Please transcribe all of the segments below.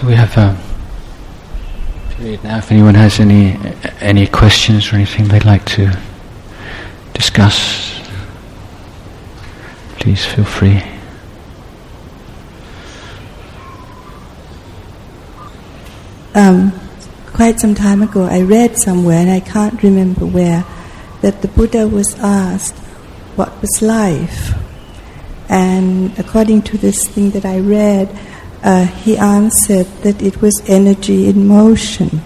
So we have a period now. If anyone has any any questions or anything they'd like to discuss, please feel free. Um, quite some time ago, I read somewhere, and I can't remember where, that the Buddha was asked what was life. And according to this thing that I read, uh, he answered that it was energy in motion.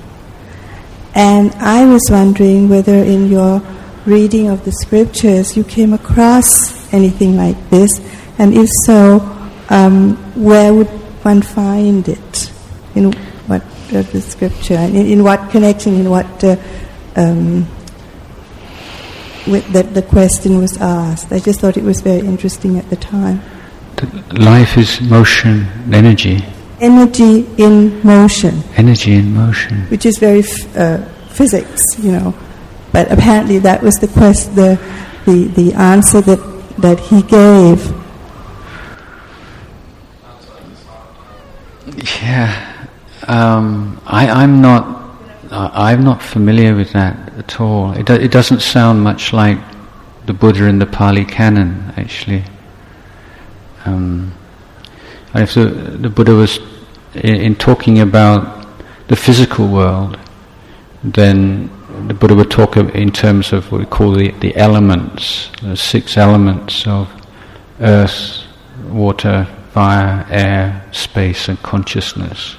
And I was wondering whether in your reading of the scriptures you came across anything like this, and if so, um, where would one find it? In what uh, the scripture? In, in, what connection? In what uh, um, that the question was asked? I just thought it was very interesting at the time. Life is motion, energy. Energy in motion. Energy in motion. Which is very f- uh, physics, you know. But apparently that was the quest, the, the, the answer that, that he gave. Yeah, um, I, I'm not. I'm not familiar with that at all. It, do, it doesn't sound much like the Buddha in the Pali Canon, actually. Um, if the, the Buddha was in, in, talking about the physical world, then the Buddha would talk in terms of what we call the, the elements, the six elements of earth, water, fire, air, space, and consciousness.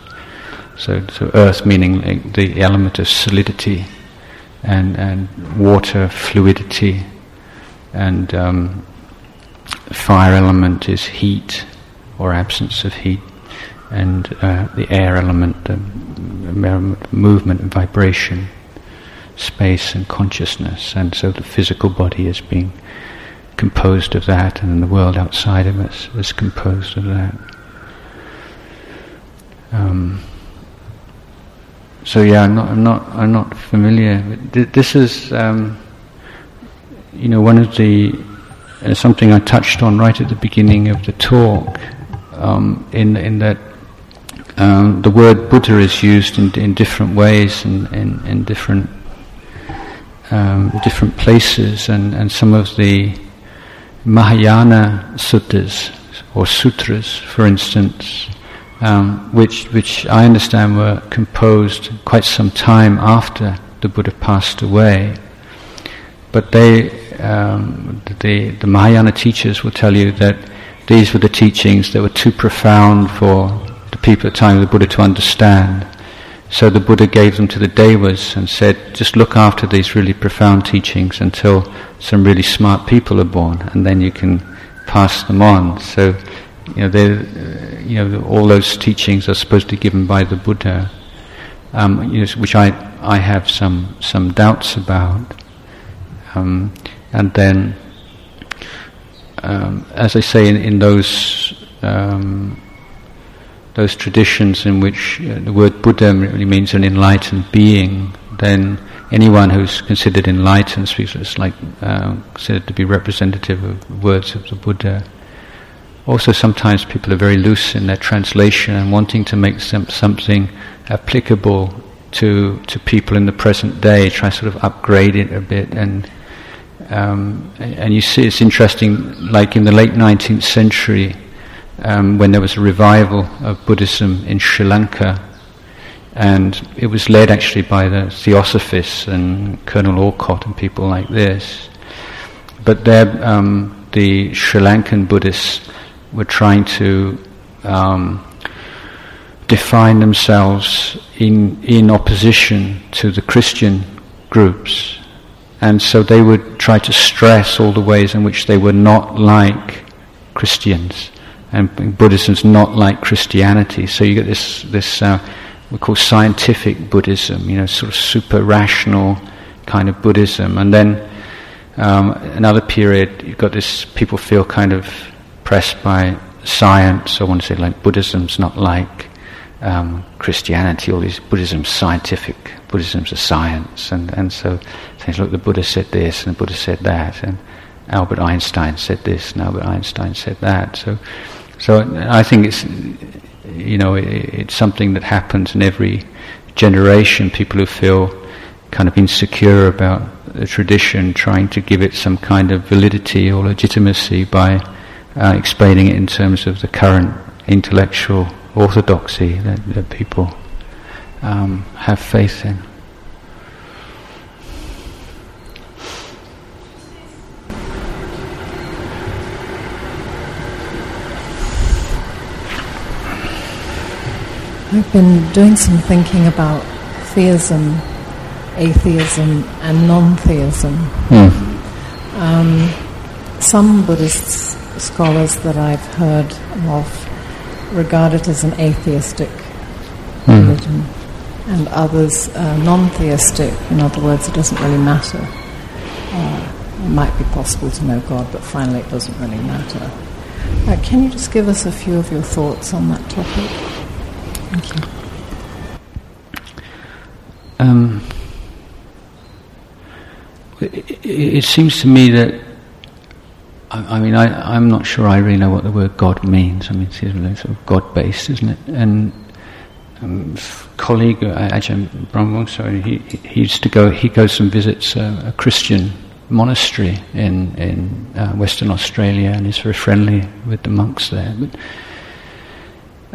So, so earth meaning the element of solidity, and, and water, fluidity, and um, fire element is heat or absence of heat, and uh, the air element, the movement and vibration, space and consciousness, and so the physical body is being composed of that, and the world outside of us is composed of that. Um, so yeah, I'm not, I'm not, I'm not familiar. This is, um, you know, one of the something I touched on right at the beginning of the talk, um, in in that um, the word Buddha is used in, in different ways and in, in, different um, different places, and, and some of the Mahayana suttas or sutras, for instance, um, which which I understand were composed quite some time after the Buddha passed away, but they um, the, the Mahayana teachers will tell you that these were the teachings that were too profound for the people at the time of the Buddha to understand. So the Buddha gave them to the Devas and said, just look after these really profound teachings until some really smart people are born, and then you can pass them on. So, you know, uh, you know, all those teachings are supposed to be given by the Buddha, um, you know, which I, I have some, some doubts about. Um, and then, um, as I say, in, in those um, those traditions in which uh, the word Buddha really means an enlightened being, then anyone who's considered enlightened speaks it's like uh, considered to be representative of the words of the Buddha. Also, sometimes people are very loose in their translation and wanting to make some, something applicable to to people in the present day, try sort of upgrade it a bit and um, and you see, it's interesting, like in the late 19th century, um, when there was a revival of Buddhism in Sri Lanka, and it was led actually by the Theosophists and Colonel Olcott and people like this. But there, um, the Sri Lankan Buddhists were trying to um, define themselves in, in opposition to the Christian groups. And so they would try to stress all the ways in which they were not like Christians. And Buddhism's not like Christianity. So you get this, this uh, we call scientific Buddhism, you know, sort of super rational kind of Buddhism. And then um, another period, you've got this, people feel kind of pressed by science. I want to say like Buddhism's not like um, Christianity, all these Buddhism's scientific, Buddhism's a science. And, and so things look, the Buddha said this and the Buddha said that, and Albert Einstein said this and Albert Einstein said that. So, so I think it's you know, it, it's something that happens in every generation. People who feel kind of insecure about the tradition, trying to give it some kind of validity or legitimacy by uh, explaining it in terms of the current intellectual orthodoxy that, that people um, have faith in. I've been doing some thinking about theism, atheism, and non theism. Mm. Um, some Buddhist scholars that I've heard of regard it as an atheistic mm. religion, and others uh, non theistic. In other words, it doesn't really matter. Uh, it might be possible to know God, but finally it doesn't really matter. Uh, can you just give us a few of your thoughts on that topic? Thank you. Um, it, it, seems to me that I, I mean I, am not sure I really know what the word God means. I mean it's sort of God-based, isn't it? And um, colleague uh, Ajahn Brahm, sorry, he, he used to go. He goes and visits a, a Christian monastery in in uh, Western Australia, and is very friendly with the monks there. But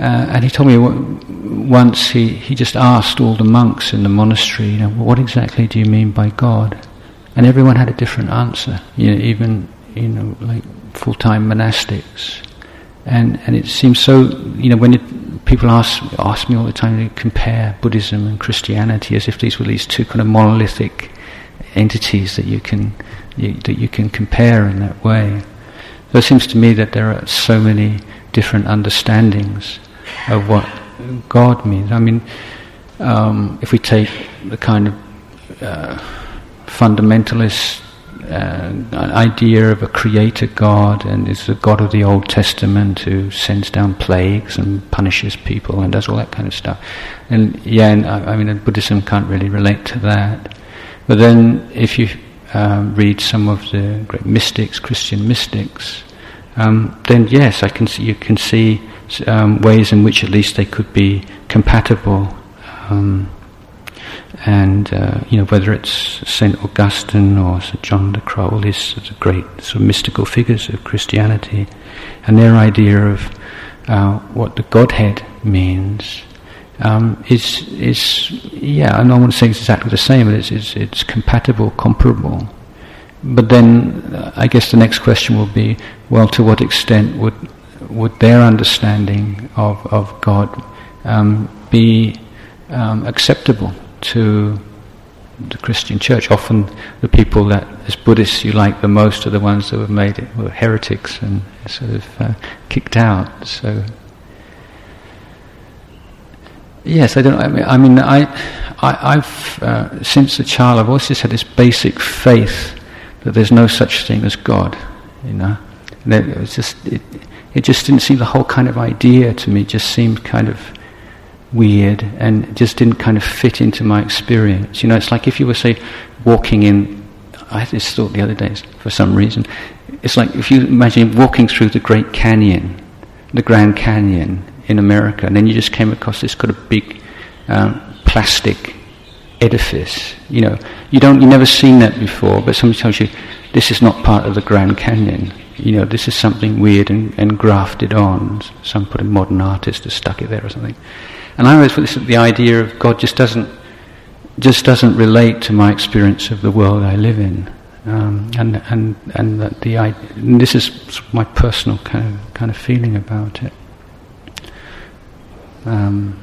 uh, and he told me once he, he just asked all the monks in the monastery, you know, what exactly do you mean by God? And everyone had a different answer, you know, even, you know, like full-time monastics. And, and it seems so, you know, when it, people ask, ask me all the time to compare Buddhism and Christianity as if these were these two kind of monolithic entities that you can, you, that you can compare in that way. So it seems to me that there are so many different understandings of what God means. I mean, um, if we take the kind of uh, fundamentalist uh, idea of a creator God, and is the God of the Old Testament who sends down plagues and punishes people and does all that kind of stuff. And yeah, and I, I mean, Buddhism can't really relate to that. But then, if you um, read some of the great mystics, Christian mystics, um, then yes, I can see, you can see um, ways in which at least they could be compatible. Um, and uh, you know whether it's Saint Augustine or Saint John de Croix, all these sort of great sort of mystical figures of Christianity, and their idea of uh, what the Godhead means um, is is yeah. I don't want to say it's exactly the same, but it's it's, it's compatible, comparable. But then uh, I guess the next question will be, well, to what extent would would their understanding of, of God um, be um, acceptable to the Christian church? Often the people that, as Buddhists, you like the most are the ones that were made it, were heretics and sort of uh, kicked out. So, yes, I don't. I mean, I, mean, I, I have uh, since a child, I've always just had this basic faith that there's no such thing as God. You know, and it was just. It, it just didn't seem the whole kind of idea to me just seemed kind of weird and just didn't kind of fit into my experience. You know, it's like if you were say walking in. I just thought the other days for some reason. It's like if you imagine walking through the Great Canyon, the Grand Canyon in America, and then you just came across this kind of big um, plastic edifice. You know, you don't, you've never seen that before, but somebody tells you this is not part of the Grand Canyon you know, this is something weird and, and grafted on. Some put a modern artist has stuck it there or something. And I always put this the idea of God just doesn't just doesn't relate to my experience of the world I live in. Um, and and and that the and this is my personal kind of kind of feeling about it. Um,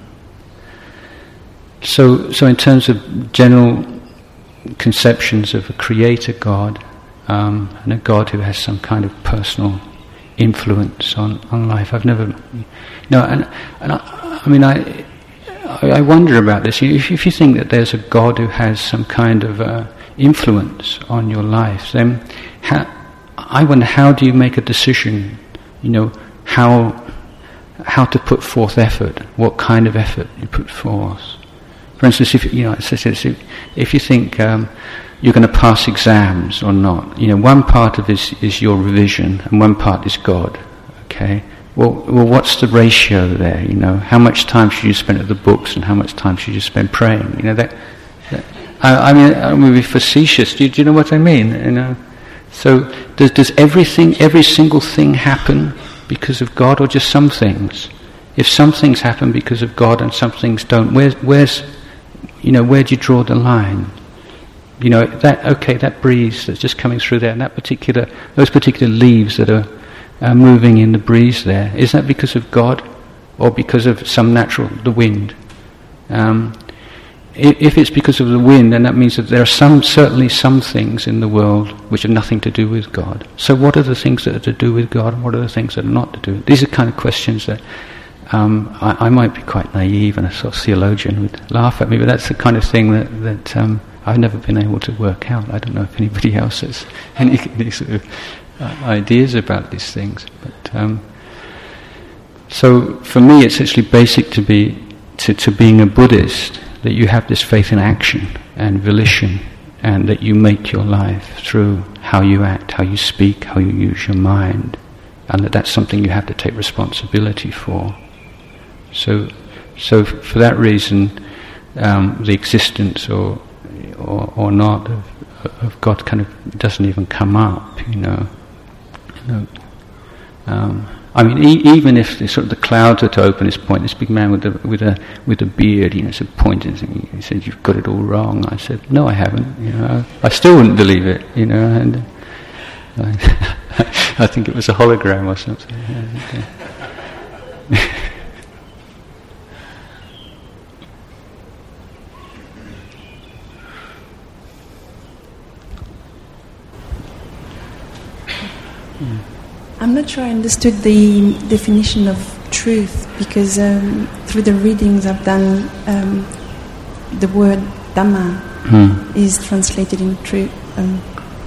so so in terms of general conceptions of a creator God, um, and a God who has some kind of personal influence on, on life. I've never, know, and, and I mean, I, I wonder about this. If, you think that there's a God who has some kind of uh, influence on your life, then how, I wonder how do you make a decision? You know, how how to put forth effort, what kind of effort you put forth. For instance, if you know, if you think. Um, you're going to pass exams or not. You know, one part of this is your revision, and one part is God. Okay, well, well, what's the ratio there? You know, how much time should you spend at the books, and how much time should you spend praying? You know, that. that I, I, mean, I'm going to be facetious. Do you, do you know what I mean? You know, so does does everything, every single thing happen because of God, or just some things? If some things happen because of God and some things don't, where's where's you know, where do you draw the line? You know, that okay, that breeze that's just coming through there, and that particular, those particular leaves that are uh, moving in the breeze there, is that because of God, or because of some natural, the wind? Um, if it's because of the wind, then that means that there are some, certainly some things in the world which are nothing to do with God. So, what are the things that are to do with God, and what are the things that are not to do? These are kind of questions that um, I, I, might be quite naive, and a sort of theologian would laugh at me, but that's the kind of thing that, that um, I've never been able to work out. I don't know if anybody else has any, any sort of ideas about these things. But um, so for me, it's actually basic to be to, to being a Buddhist that you have this faith in action and volition, and that you make your life through how you act, how you speak, how you use your mind, and that that's something you have to take responsibility for. So, so for that reason, um, the existence or, or, or not of, of, God kind of doesn't even come up, you know. Know um, I mean, e- even if the, sort of the clouds are to open this point, this big man with a with a with a beard, you know, said pointing, he said, "You've got it all wrong." I said, "No, I haven't." You know, I still wouldn't believe it. You know, and I, I think it was a hologram or something. not sure I understood the definition of truth because um, through the readings I've done, um, the word Dhamma mm. is translated in truth, um,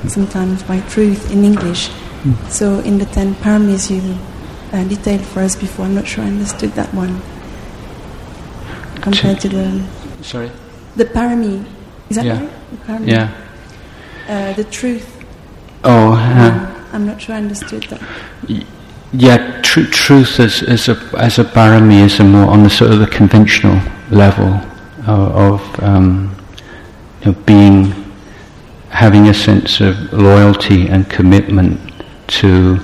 sometimes by truth in English. Mm. So in the ten paramis you uh, detailed for us before, I'm not sure I understood that one compared to the. Sorry. The parami, is that yeah. right? The parami. Yeah. Uh, the truth. Oh. Uh, I'm not sure I understood that. Yeah, tr- truth as, as a as a parami is a more on the sort of the conventional level of, of um, you know, being having a sense of loyalty and commitment to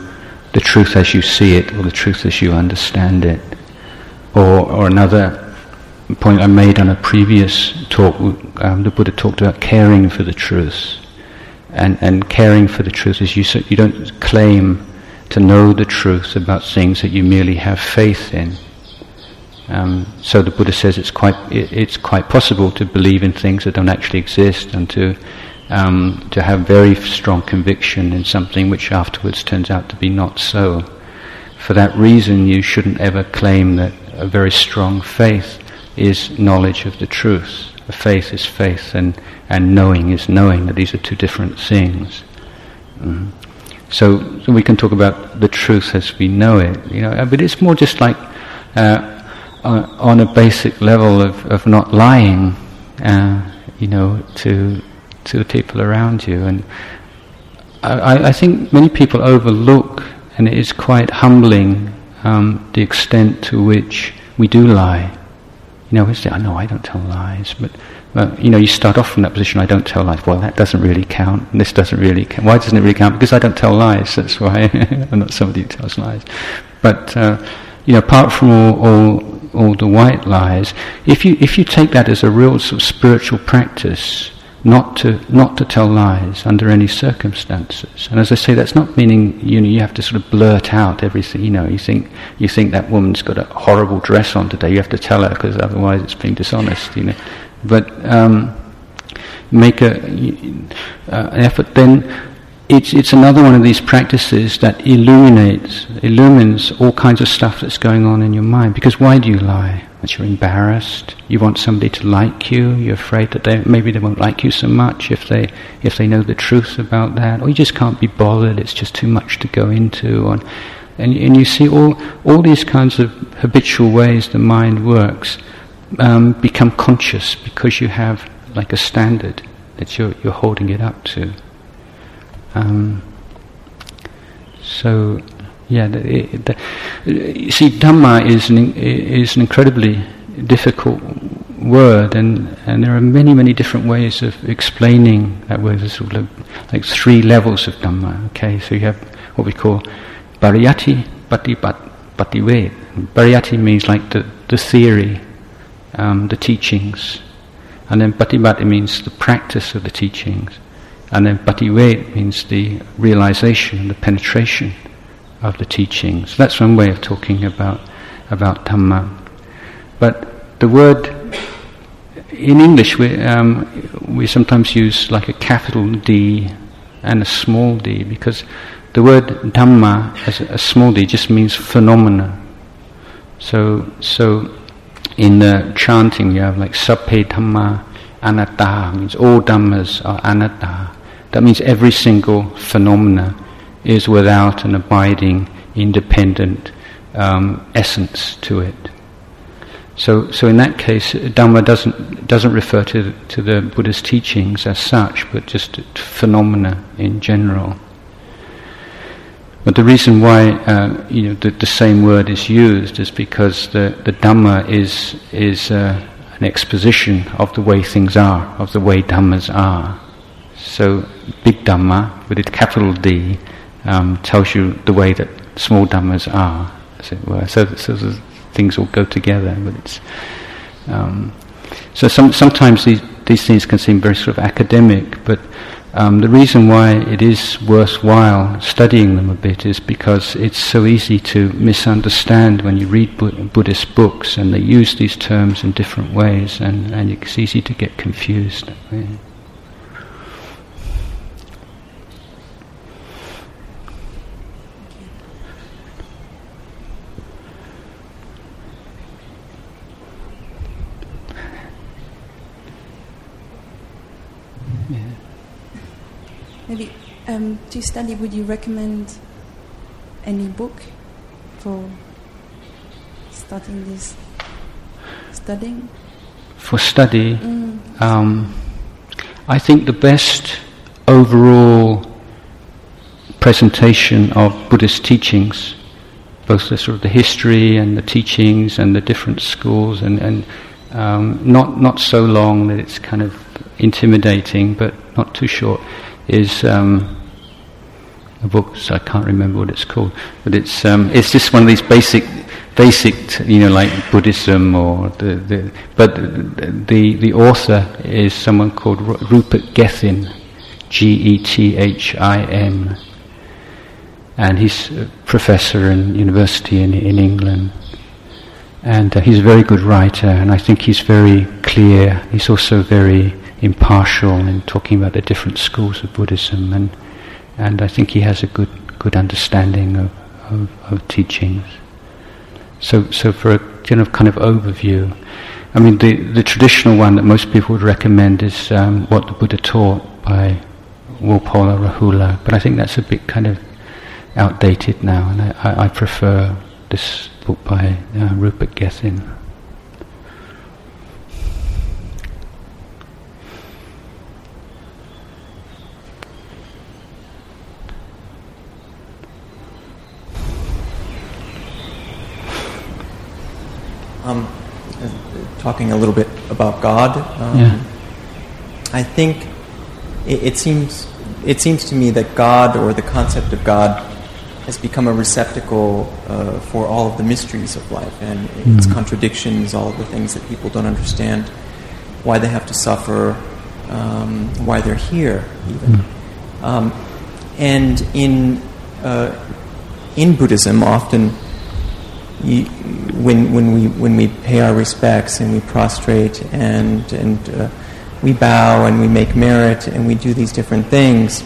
the truth as you see it or the truth as you understand it. Or, or another point I made on a previous talk, um, the Buddha talked about caring for the truth and, and caring for the truth is you, you don't claim to know the truth about things that you merely have faith in. Um, so the Buddha says it's quite, it, it's quite possible to believe in things that don't actually exist and to, um, to have very strong conviction in something which afterwards turns out to be not so. For that reason, you shouldn't ever claim that a very strong faith is knowledge of the truth. A faith is faith, and and knowing is knowing, that these are two different things. Mm. So, so, we can talk about the truth as we know it, you know, but it's more just like uh, on a basic level of, of not lying, uh, you know, to to the people around you. And I, I think many people overlook, and it is quite humbling, um, the extent to which we do lie. You know, say, "I know I don't tell lies," but but, you know, you start off from that position, I don't tell lies. Well, that doesn't really count. This doesn't really count. Why doesn't it really count? Because I don't tell lies. That's why I'm not somebody who tells lies. But, uh, you know, apart from all, all, all the white lies, if you, if you take that as a real sort of spiritual practice, not to not to tell lies under any circumstances. And as I say, that's not meaning you know you have to sort of blurt out everything. You know, you think you think that woman's got a horrible dress on today. You have to tell her because otherwise it's being dishonest. You know, but um, make a, uh, an effort, then it's, it's another one of these practices that illuminates, illumines all kinds of stuff that's going on in your mind. Because why do you lie? Because you're embarrassed. You want somebody to like you. You're afraid that they, maybe they won't like you so much if they, if they know the truth about that. Or you just can't be bothered. It's just too much to go into. And, and, and you see all, all these kinds of habitual ways the mind works um, become conscious because you have like a standard that you're, you're holding it up to. Um, so, Yeah, see, Dhamma is an, is an incredibly difficult word, and, and there are many, many different ways of explaining that word. There's sort of like three levels of Dhamma, okay? So you have what we call Pariyatti, Patipat, Pativet. Pariyatti means like the, the theory, um, the teachings. And then Patipat means the practice of the teachings. And then Pativet means the realization, the penetration of the teachings. That's one way of talking about, about Dhamma. But the word, in English, we, um, we sometimes use like a capital D and a small d because the word Dhamma as a, small d just means phenomena. So, so in the chanting you have like Sabbe Dhamma Anatta, means all Dhammas are Anatta. That means every single phenomena is without an abiding, independent um, essence to it. So, so in that case, Dhamma doesn't doesn't refer to to the Buddha's teachings as such, but just phenomena in general. But the reason why uh, you know the, the, same word is used is because the the Dhamma is is uh, an exposition of the way things are, of the way Dhammas are. So, big Dhamma with a capital D um, tells you the way that small dhammas are, as it were. So, so things all go together. But it's um, so some, sometimes these these things can seem very sort of academic, but um, the reason why it is worthwhile studying them a bit is because it's so easy to misunderstand when you read Buddhist books and they use these terms in different ways, and, and it's easy to get confused. Maybe um, to study, would you recommend any book for starting this studying? For study, mm. um, I think the best overall presentation of Buddhist teachings, both the sort of the history and the teachings and the different schools, and, and um, not not so long that it's kind of intimidating, but not too short is um, a book. So I can't remember what it's called, but it's um, it's just one of these basic basic, you know, like Buddhism or the, the but the the author is someone called Rupert Gethin, G E T H I N, and he's a professor in university in in England. And uh, he's a very good writer, and I think he's very clear. He's also very impartial in talking about the different schools of Buddhism, and and I think he has a good good understanding of, of, of teachings. So so for a general kind of overview, I mean the the traditional one that most people would recommend is um, what the Buddha taught by Walpola Rahula, but I think that's a bit kind of outdated now, and I, I prefer this book by uh, Rupert Gethin. Um, talking a little bit about God, um, yeah. I think it, it, seems it seems to me that God or the concept of God has become a receptacle uh, for all of the mysteries of life and mm. its contradictions, all of the things that people don't understand, why they have to suffer, um, why they're here, even. Mm. Um, and in uh, in Buddhism, often when, when, we, when we pay our respects and we prostrate and, and uh, we bow and we make merit and we do these different things,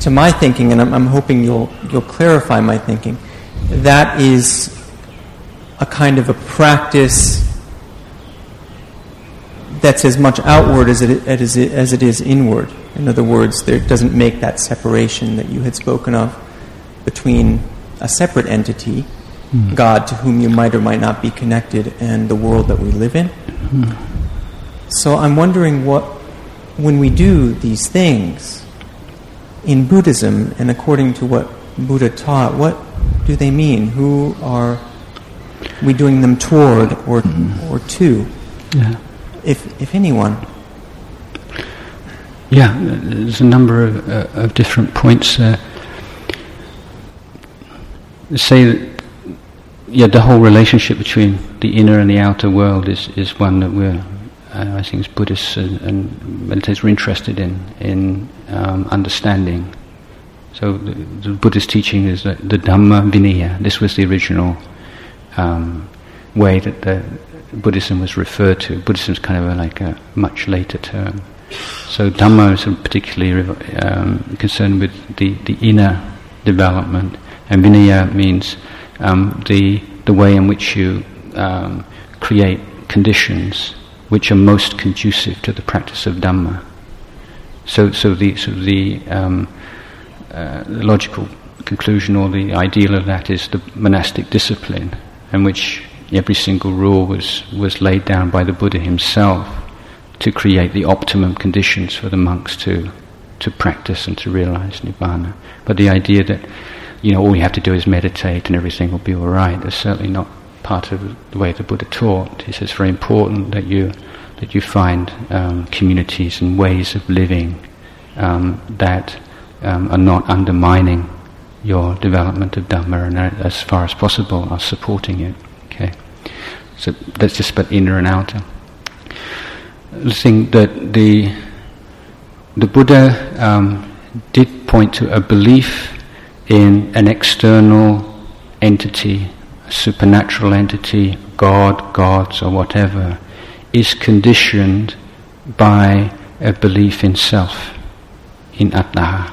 to my thinking, and I'm, I'm hoping you'll, you'll clarify my thinking, that is a kind of a practice that's as much outward as it, as it, as it is inward. In other words, there doesn't make that separation that you had spoken of between a separate entity, mm. God, to whom you might or might not be connected, and the world that we live in. Mm. So I'm wondering what, when we do these things, in Buddhism and according to what Buddha taught, what do they mean? Who are we doing them toward or or to? Yeah. If if anyone. Yeah, there's a number of, uh, of different points there. Say that, yeah, the whole relationship between the inner and the outer world is, is one that we're, uh, I think, as Buddhists and, and meditators are interested in, in um, understanding. So the, the, Buddhist teaching is that the Dhamma Vinaya, this was the original um, way that the Buddhism was referred to. Buddhism is kind of like a much later term. So Dhamma is particularly um, concerned with the, the inner development, and Vinaya means um, the, the way in which you um, create conditions which are most conducive to the practice of Dhamma. So, so the, so the, um, uh, the logical conclusion or the ideal of that is the monastic discipline, in which every single rule was, was laid down by the Buddha himself to create the optimum conditions for the monks to, to practice and to realize nibbana. But the idea that, you know, all you have to do is meditate and everything will be all right is certainly not part of the way the Buddha taught. He says it's very important that you, that you find um, communities and ways of living um, that um, are not undermining your development of Dhamma and as far as possible are supporting it. So that's just about inner and outer think that the the Buddha um, did point to a belief in an external entity, a supernatural entity, God, gods, or whatever, is conditioned by a belief in self, in atta.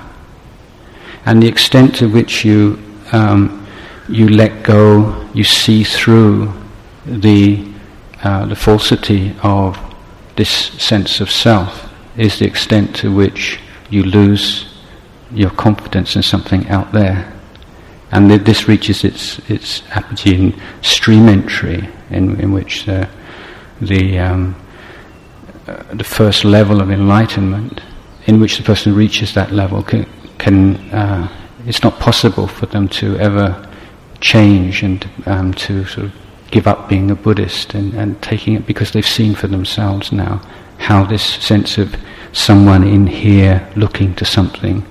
And the extent to which you um, you let go, you see through the uh, the falsity of this sense of self is the extent to which you lose your confidence in something out there. And this reaches its, its apogee in stream entry, in, in which the, the, um, uh, the first level of enlightenment, in which the person reaches that level, can, can uh, it's not possible for them to ever change and um, to sort of give up being a Buddhist and, and taking it because they've seen for themselves now how this sense of someone in here looking to something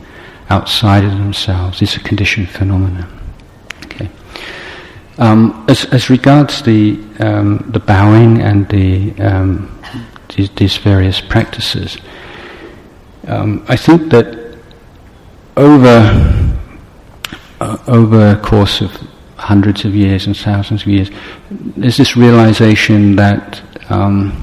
outside of themselves is a conditioned phenomenon. Okay. Um, as, as, regards the um, the bowing and the um, these, these, various practices, um, I think that over uh, over a course of hundreds of years and thousands of years, there's this realization that um,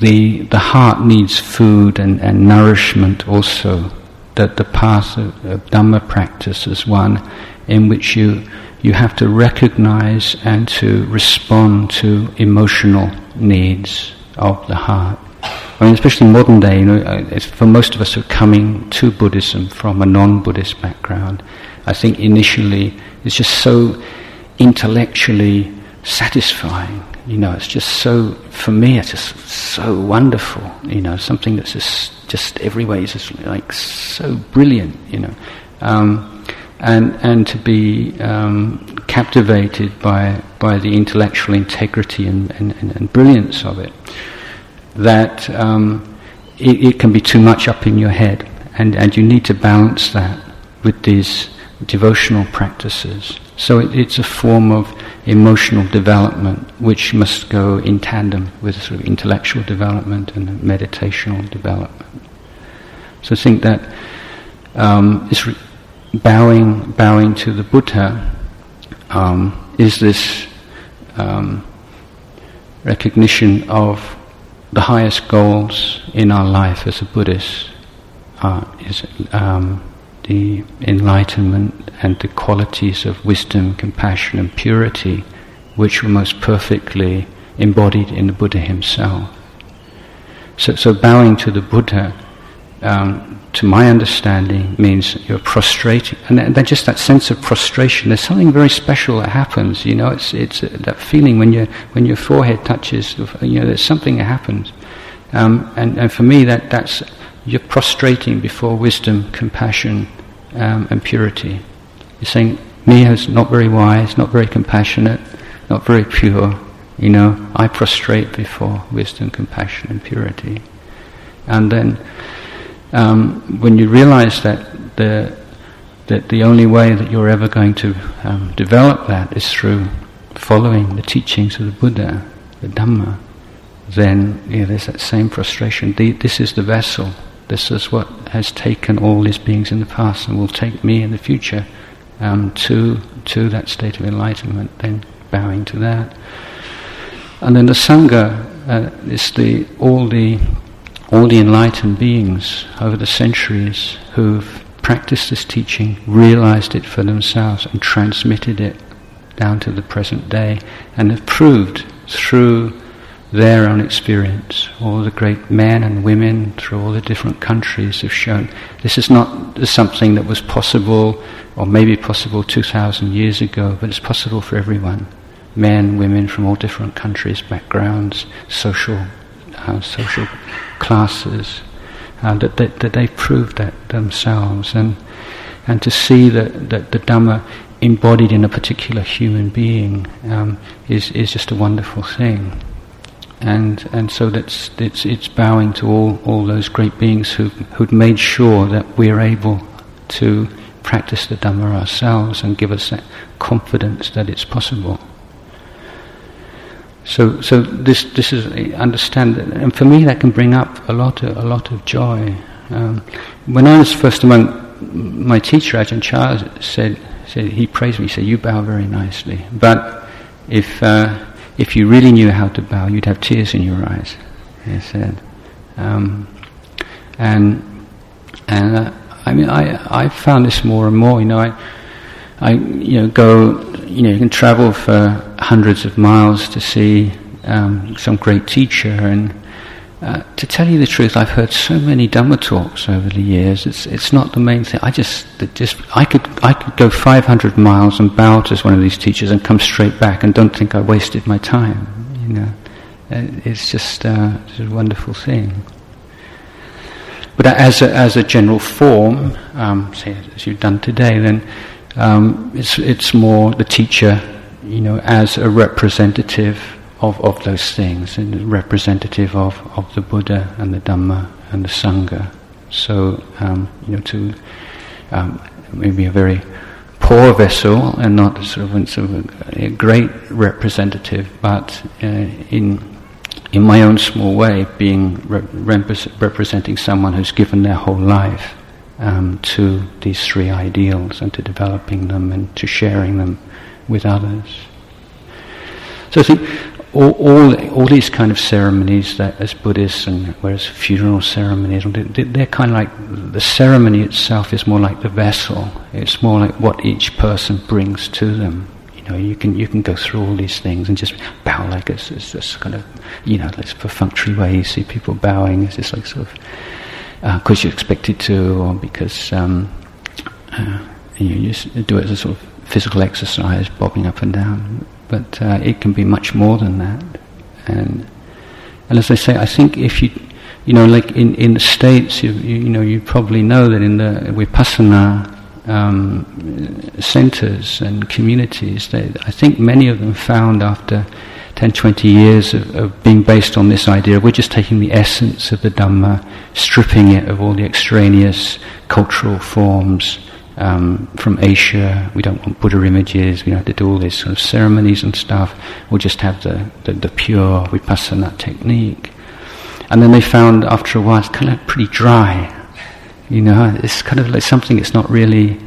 the the heart needs food and, and nourishment also. That the path of, of Dhamma practice is one in which you you have to recognize and to respond to emotional needs of the heart. I mean, especially modern day, you know, uh, for most of us who are coming to Buddhism from a non-Buddhist background, I think initially it's just so intellectually satisfying. You know, it's just so, for me, it's just so wonderful. You know, something that's just, just every way is just like so brilliant, you know. Um, and, and to be um, captivated by, by the intellectual integrity and, and, and brilliance of it, that um, it, it can be too much up in your head. And, and you need to balance that with these devotional practices. So it, it's a form of emotional development which must go in tandem with sort of intellectual development and meditational development. So I think that um, re- bowing, bowing to the Buddha um, is this um, recognition of the highest goals in our life as a Buddhist uh, is um, the enlightenment and the qualities of wisdom, compassion, and purity, which were most perfectly embodied in the Buddha himself. So, so bowing to the Buddha, um, to my understanding, means you're prostrating, and then just that sense of prostration. There's something very special that happens. You know, it's it's uh, that feeling when your when your forehead touches. You know, there's something that happens, um, and and for me that that's you're prostrating before wisdom, compassion, um, and purity. You're saying, me is not very wise, not very compassionate, not very pure. You know, I prostrate before wisdom, compassion, and purity. And then, um, when you realize that the that the only way that you're ever going to um, develop that is through following the teachings of the Buddha, the Dhamma, then know, there's that same frustration. The, this is the vessel. This is what has taken all these beings in the past and will take me in the future um, to to that state of enlightenment. Then bowing to that, and then the sangha uh, is the all the all the enlightened beings over the centuries who've practiced this teaching, realized it for themselves, and transmitted it down to the present day, and have proved through their own experience. All the great men and women through all the different countries have shown this is not something that was possible or maybe possible 2,000 years ago, but it's possible for everyone. Men, women from all different countries, backgrounds, social, uh, social classes, uh, that, that, that they proved that themselves. And, and to see that, that the Dhamma embodied in a particular human being um, is, is just a wonderful thing and and so that's it's it's bowing to all all those great beings who who'd made sure that we're able to practice the Dhamma ourselves and give us that confidence that it's possible. So so this this is understand and for me that can bring up a lot of a lot of joy. Um, when I was first among my teacher Ajahn Chah said said he praised me. He said you bow very nicely, but if uh, if you really knew how to bow, you'd have tears in your eyes. He said, um, and and uh, I mean, I I found this more and more. You know, I I you know go. You know, you can travel for hundreds of miles to see um, some great teacher and uh, to tell you the truth, I've heard so many Dhamma talks over the years. It's it's not the main thing. I just just I could I could go 500 miles and bow to one of these teachers and come straight back and don't think I wasted my time. You know, uh, it's just uh, it's a wonderful thing. But as a, as a general form, um, say as you've done today, then um, it's it's more the teacher, you know, as a representative of, of those things, and representative of, of the Buddha and the Dhamma and the Sangha. So, um, you know, to um, maybe a very poor vessel and not sort of, sort of a, great representative, but uh, in in my own small way, being representing someone who's given their whole life um, to these three ideals and to developing them and to sharing them with others. So I think all, all, all, these kind of ceremonies that as Buddhists and whereas funeral ceremonies, they're kind of like the ceremony itself is more like the vessel. It's more like what each person brings to them. You know, you can you can go through all these things and just bow like it's, it's this kind of you know, this perfunctory way. You see people bowing. It's just like sort of because uh, you're expected to, or because um, uh, you just do it as a sort of physical exercise, bobbing up and down but uh, it can be much more than that. And and as I say, I think if you you know, like in, in the states, you, you, you know, you probably know that in the vipassana um, centers and communities, they, I think many of them found after 10, 20 years of, of, being based on this idea, we're just taking the essence of the Dhamma, stripping it of all the extraneous cultural forms, um, from Asia. We don't want Buddha images. We don't have to do all these sort of ceremonies and stuff. We'll just have the, the, the pure vipassana technique. And then they found after a while it's kind of pretty dry. You know, it's kind of like something that's not really,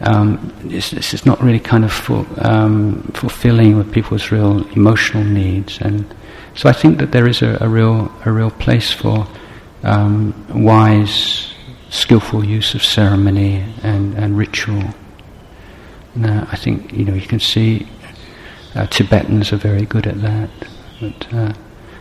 um, it's, it's not really kind of full, um, fulfilling with people's real emotional needs. And so I think that there is a, a real, a real place for um, wise skillful use of ceremony and, and ritual. Now, I think you know you can see uh, Tibetans are very good at that. But, uh,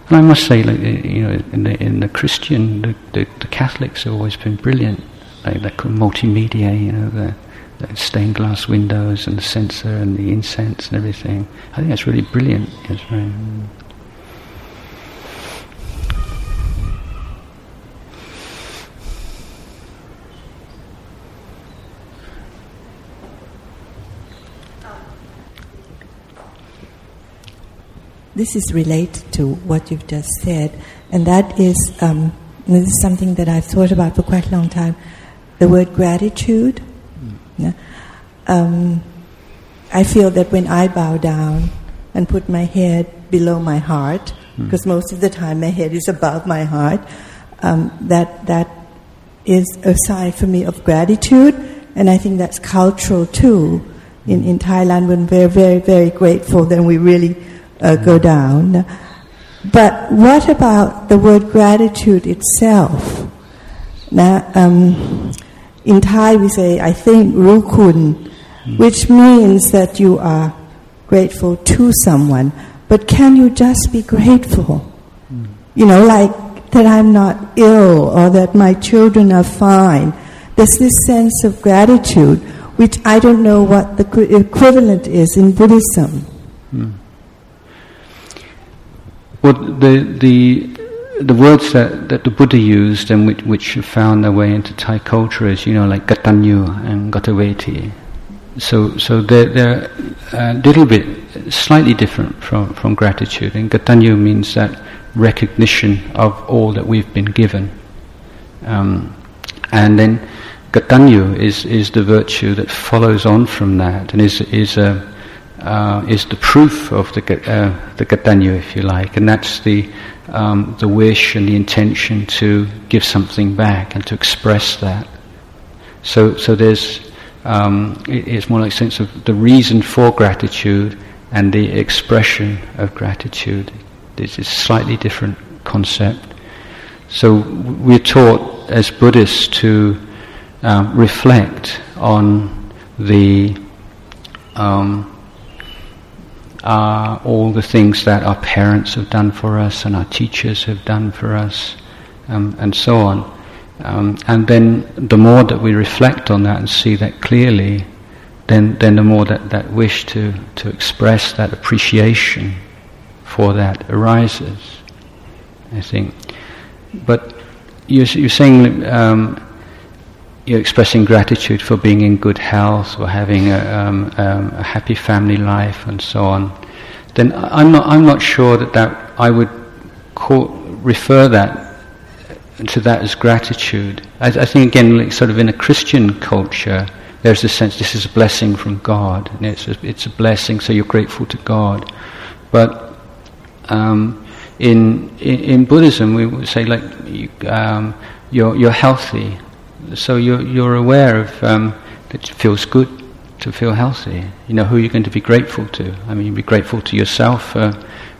and I must say, like you know, in the in the Christian, the, the, the Catholics have always been brilliant. Like that multimedia, you know, the, the, stained glass windows and the censer and the incense and everything. I think that's really brilliant. It's very, this is related to what you've just said, and that is um, this is something that I've thought about for quite a long time. The word gratitude. Mm. Um, I feel that when I bow down and put my head below my heart, mm. because most of the time my head is above my heart, um, that that is a sign for me of gratitude, and I think that's cultural too. In in Thailand, when we're very very grateful, then we really uh, go down. But what about the word gratitude itself? Now, um, in Thai we say, I think, rukun, which means that you are grateful to someone. But can you just be grateful? You know, like that I'm not ill or that my children are fine. There's this sense of gratitude, which I don't know what the equivalent is in Buddhism. Mm. Well, the the the words that, that the Buddha used and which, which found their way into Thai culture is, you know, like gatanyu and gataveti. So, so they're, they're a little bit slightly different from, from gratitude. And gatanyu means that recognition of all that we've been given. Um, and then gatanyu is, is the virtue that follows on from that and is, is a uh, is the proof of the uh, the if you like, and that's the um, the wish and the intention to give something back and to express that. So so there's um, it, it's more like a sense of the reason for gratitude and the expression of gratitude. This is a slightly different concept. So we're taught as Buddhists to um, reflect on the um, are all the things that our parents have done for us and our teachers have done for us, um, and so on. Um, and then the more that we reflect on that and see that clearly, then, then the more that, that wish to, to express that appreciation for that arises, I think. But you're, you're saying um, you're expressing gratitude for being in good health or having a, um, um, a, happy family life and so on, then I'm not, I'm not sure that, that I would call, refer that to that as gratitude. I, I, think again, like sort of in a Christian culture, there's a sense this is a blessing from God, and it's a, it's a blessing, so you're grateful to God. But um, in, in, in Buddhism, we would say like you, um, you're you're healthy, so you're, you're aware of um, that it feels good to feel healthy. You know who you're going to be grateful to. I mean, you be grateful to yourself for,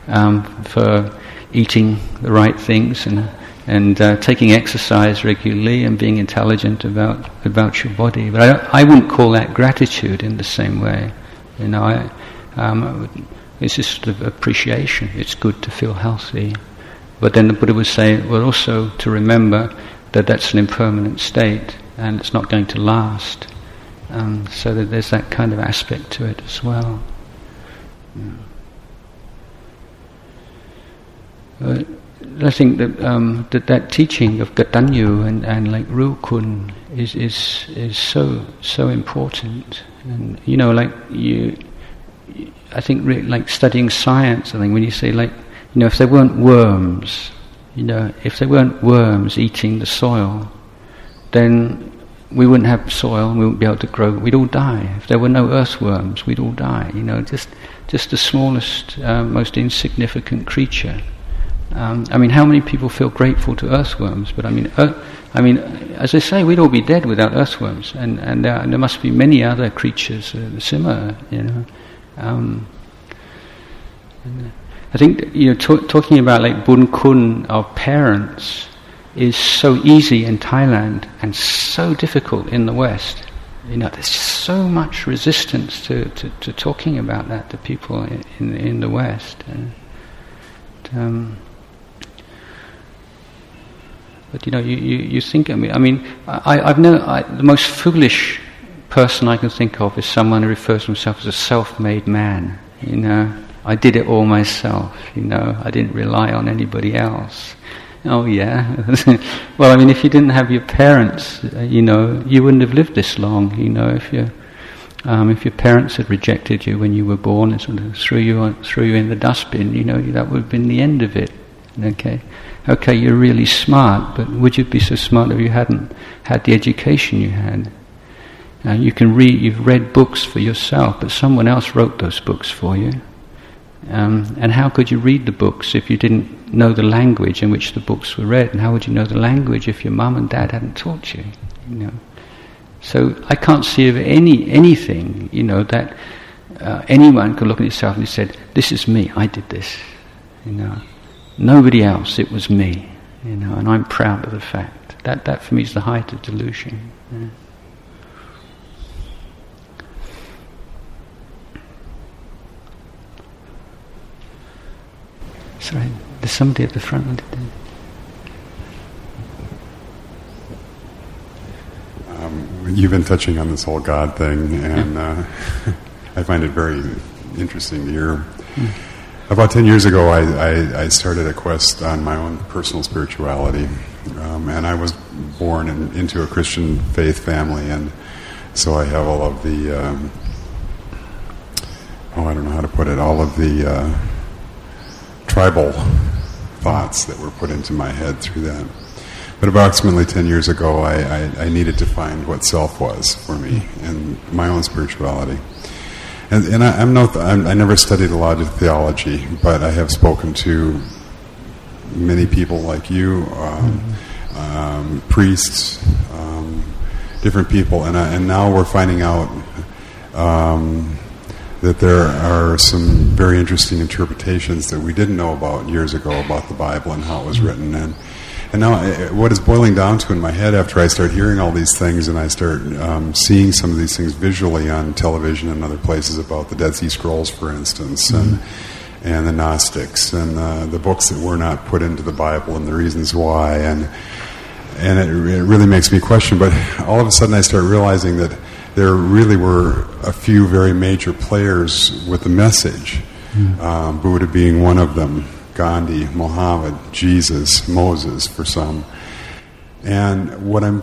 um, for eating the right things and and uh, taking exercise regularly and being intelligent about about your body. But I, I wouldn't call that gratitude in the same way. You know, I, um, it's just sort of appreciation. It's good to feel healthy. But then the Buddha would say, well, also to remember that that's an impermanent state and it's not going to last. Um, so that there's that kind of aspect to it as well. Yeah. I think that, um, that that teaching of Gatanyu and, and like Rukun is, is is so so important. And you know, like you, I think like studying science. I think when you say like, you know, if there weren't worms, you know, if there weren't worms eating the soil, then we wouldn't have soil and we wouldn't be able to grow. We'd all die. If there were no earthworms, we'd all die. You know, just just the smallest, uh, most insignificant creature. Um, I mean, how many people feel grateful to earthworms? But I mean, uh, I mean, as I say, we'd all be dead without earthworms, and and there, there must be many other creatures uh, similar. You know. Um, and, I think you know talking about like bun kun of parents is so easy in Thailand and so difficult in the West. You know, there's so much resistance to, to, to talking about that to people in in, in the West. And, um, but you know, you, you, you think. I mean, I mean, I, I've never I, the most foolish person I can think of is someone who refers to himself as a self-made man. You know, I did it all myself, you know, I didn't rely on anybody else. Oh, yeah. well, I mean, if you didn't have your parents, uh, you know, you wouldn't have lived this long, you know, if you. Um, if your parents had rejected you when you were born and sort of threw you on, threw you in the dustbin, you know that would have been the end of it. Okay, okay, you're really smart, but would you be so smart if you hadn't had the education you had? Uh, you can read, you've read books for yourself, but someone else wrote those books for you. Um, and how could you read the books if you didn't know the language in which the books were read? And how would you know the language if your mum and dad hadn't taught you? You know. So I can't see of any anything, you know, that uh, anyone could look at itself and said, "This is me. I did this." You know, nobody else. It was me. You know, and I'm proud of the fact. That that for me is the height of delusion. Yeah. Sorry, there's somebody at the front. Um, you've been touching on this whole God thing, and uh, I find it very interesting to hear. Mm. About 10 years ago, I, I, I, started a quest on my own personal spirituality. Um, and I was born in, into a Christian faith family, and so I have all of the, um, oh, I don't know how to put it, all of the. Uh, tribal thoughts that were put into my head through that. But approximately 10 years ago, I, I, I needed to find what self was for me and my own spirituality. And, and I, am no, I'm, i never studied a lot of theology, but I have spoken to many people like you, um, um, priests, um, different people, and, I, and now we're finding out um, that there are some very interesting interpretations that we didn't know about years ago about the Bible and how it was written. And, and now, eh, what is boiling down to in my head after I start hearing all these things and I start um, seeing some of these things visually on television and other places about the Dead Sea Scrolls, for instance, mm-hmm. and and the Gnostics and uh, the books that were not put into the Bible and the reasons why and and it, it really makes me question. But all of a sudden, I start realizing that there really were a few very major players with a message, mm. um, Buddha being one of them, Gandhi, Muhammad, Jesus, Moses for some. And what I'm,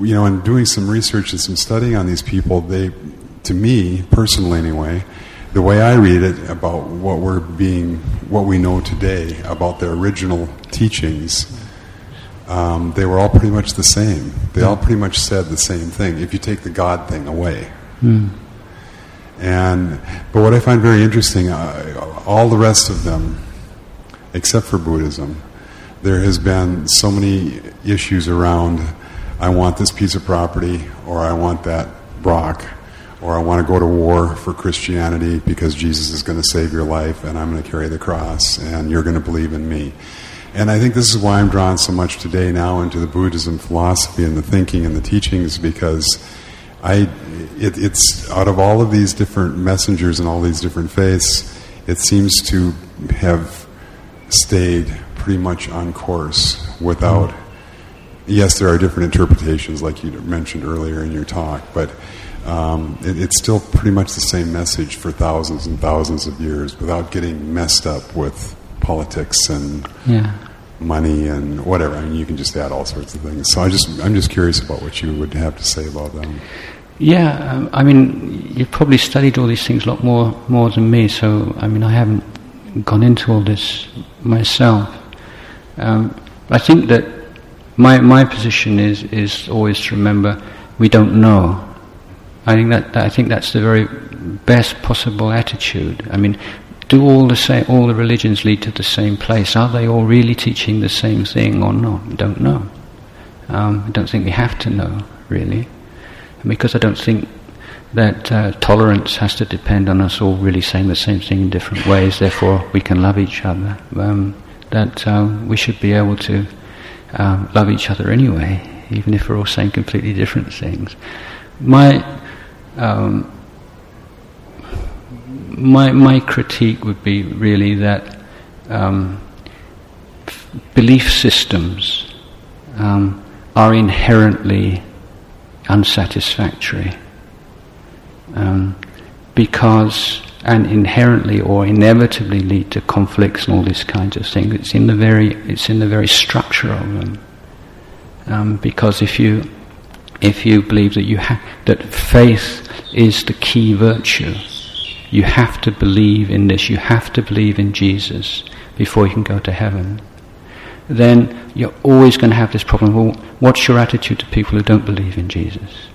you know, in doing some research and some studying on these people, they, to me, personally anyway, the way I read it about what we're being, what we know today about their original teachings um, they were all pretty much the same. They all pretty much said the same thing. If you take the God thing away, mm. and but what I find very interesting, uh, all the rest of them, except for Buddhism, there has been so many issues around. I want this piece of property, or I want that rock, or I want to go to war for Christianity because Jesus is going to save your life, and I'm going to carry the cross, and you're going to believe in me. And I think this is why I'm drawn so much today now into the Buddhism philosophy and the thinking and the teachings because I, it, it's out of all of these different messengers and all these different faiths, it seems to have stayed pretty much on course without. Yes, there are different interpretations, like you mentioned earlier in your talk, but um, it, it's still pretty much the same message for thousands and thousands of years without getting messed up with politics and yeah. money and whatever. I mean, you can just add all sorts of things. So I just, I'm just curious about what you would have to say about them. Yeah, um, I mean, you've probably studied all these things a lot more more than me. So I mean, I haven't gone into all this myself. Um, I think that my my position is is always to remember we don't know. I think that, that I think that's the very best possible attitude. I mean, do all the same, all the religions lead to the same place? Are they all really teaching the same thing or not? I don't know. Um, I don't think we have to know, really. And because I don't think that uh, tolerance has to depend on us all really saying the same thing in different ways, therefore we can love each other. Um, that um, we should be able to um, love each other anyway, even if we're all saying completely different things. My um, my my critique would be really that um, belief systems um, are inherently unsatisfactory um, because and inherently or inevitably lead to conflicts and all these kinds of things. It's in the very it's in the very structure of them. Um, because if you if you believe that you ha- that faith is the key virtue, you have to believe in this. You have to believe in Jesus before you can go to heaven. Then you're always going to have this problem. Well, what's your attitude to people who don't believe in Jesus?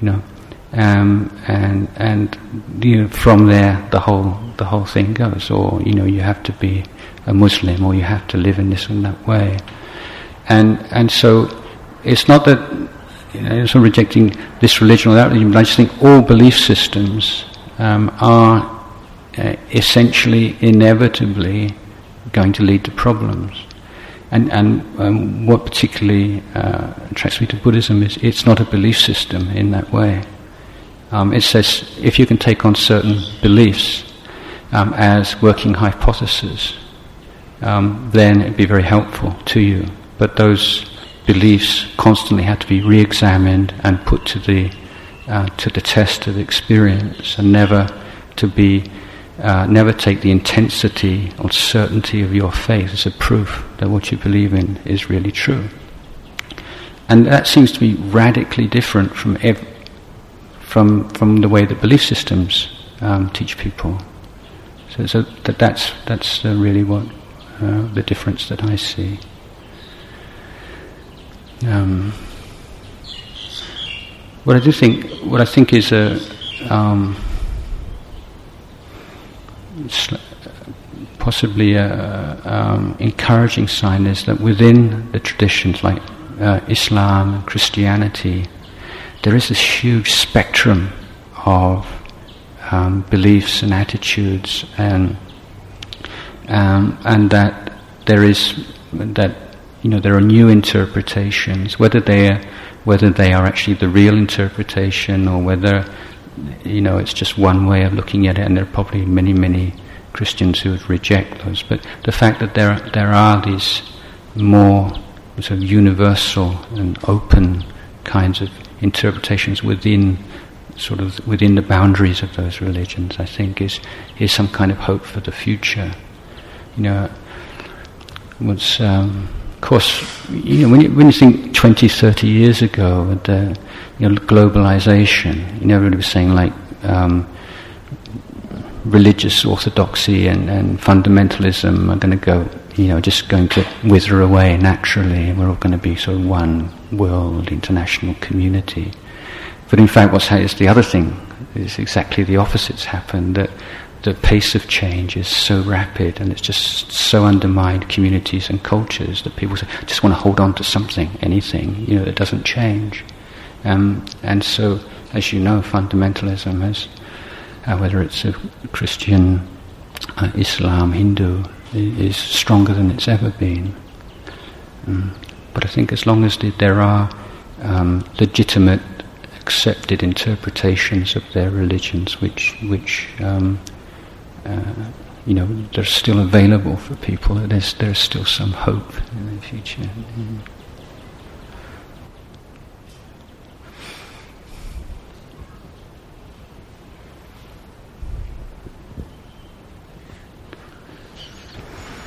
You know, um, and and you know, from there the whole the whole thing goes. Or you know, you have to be a Muslim, or you have to live in this and that way. And and so it's not that you know, I'm rejecting this religion or that religion, but I just think all belief systems um, are uh, essentially inevitably going to lead to problems. And, and um, what particularly uh, attracts me to Buddhism is it's not a belief system in that way. Um, it says if you can take on certain beliefs um, as working hypotheses, um, then it'd be very helpful to you. But those beliefs constantly have to be re-examined and put to the uh, to the test of experience, and never to be uh, never take the intensity or certainty of your faith as a proof that what you believe in is really true. And that seems to be radically different from ev- from from the way that belief systems um, teach people. So, so that that's that's uh, really what uh, the difference that I see. Um, what I do think, what I think is a um, possibly a um, encouraging sign is that within the traditions like uh, Islam and Christianity, there is this huge spectrum of um, beliefs and attitudes, and um, and that there is that you know there are new interpretations, whether they are whether they are actually the real interpretation or whether you know it's just one way of looking at it, and there are probably many many Christians who would reject those. But the fact that there there are these more sort of universal and open kinds of interpretations within sort of within the boundaries of those religions, I think is is some kind of hope for the future. You know, was um, course you know when you, when you think 20, 30 years ago, the you know, globalization, you know, everybody was saying like. Um, religious orthodoxy and, and fundamentalism are going to go, you know, just going to wither away naturally. And we're all going to be sort of one world, international community. But in fact, what's happened is the other thing is exactly the opposite's happened. That the pace of change is so rapid and it's just so undermined communities and cultures that people just want to hold on to something, anything, you know, that doesn't change. Um, and so, as you know, fundamentalism has, uh, whether it's a Christian, uh, Islam, Hindu, is stronger than it's ever been. Um, but I think as long as there are um, legitimate accepted interpretations of their religions, which which um, uh, you know they're still available for people. There's there's still some hope in the future.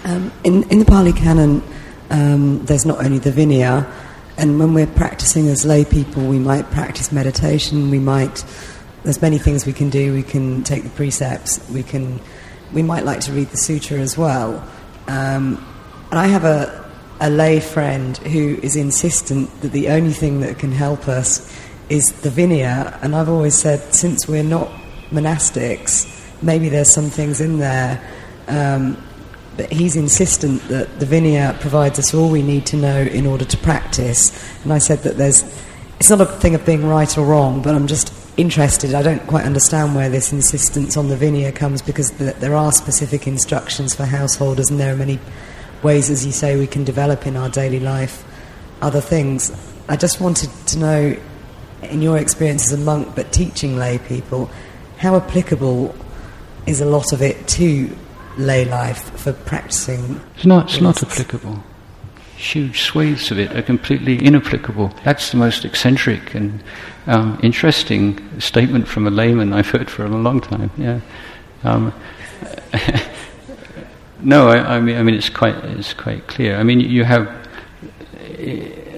Um, in, in the Pali Canon, um, there's not only the Vinaya, and when we're practicing as lay people, we might practice meditation. We might. There's many things we can do. We can take the precepts. We can. We might like to read the sutra as well. Um, and I have a, a lay friend who is insistent that the only thing that can help us is the Vinaya. And I've always said, since we're not monastics, maybe there's some things in there um, but he's insistent that the Vinaya provides us all we need to know in order to practice. And I said that there's, it's not a thing of being right or wrong, but I'm just interested. I don't quite understand where this insistence on the Vinaya comes because the, there are specific instructions for householders, and there are many ways, as you say, we can develop in our daily life other things. I just wanted to know, in your experience as a monk, but teaching lay people, how applicable is a lot of it to lay life for practicing? It's not, it's not applicable. Huge swathes of it are completely inapplicable. That's the most eccentric and um, interesting statement from a layman I've heard for a long time. Yeah. Um, no, I, I, mean, I mean, it's quite, it's quite clear. I mean, you have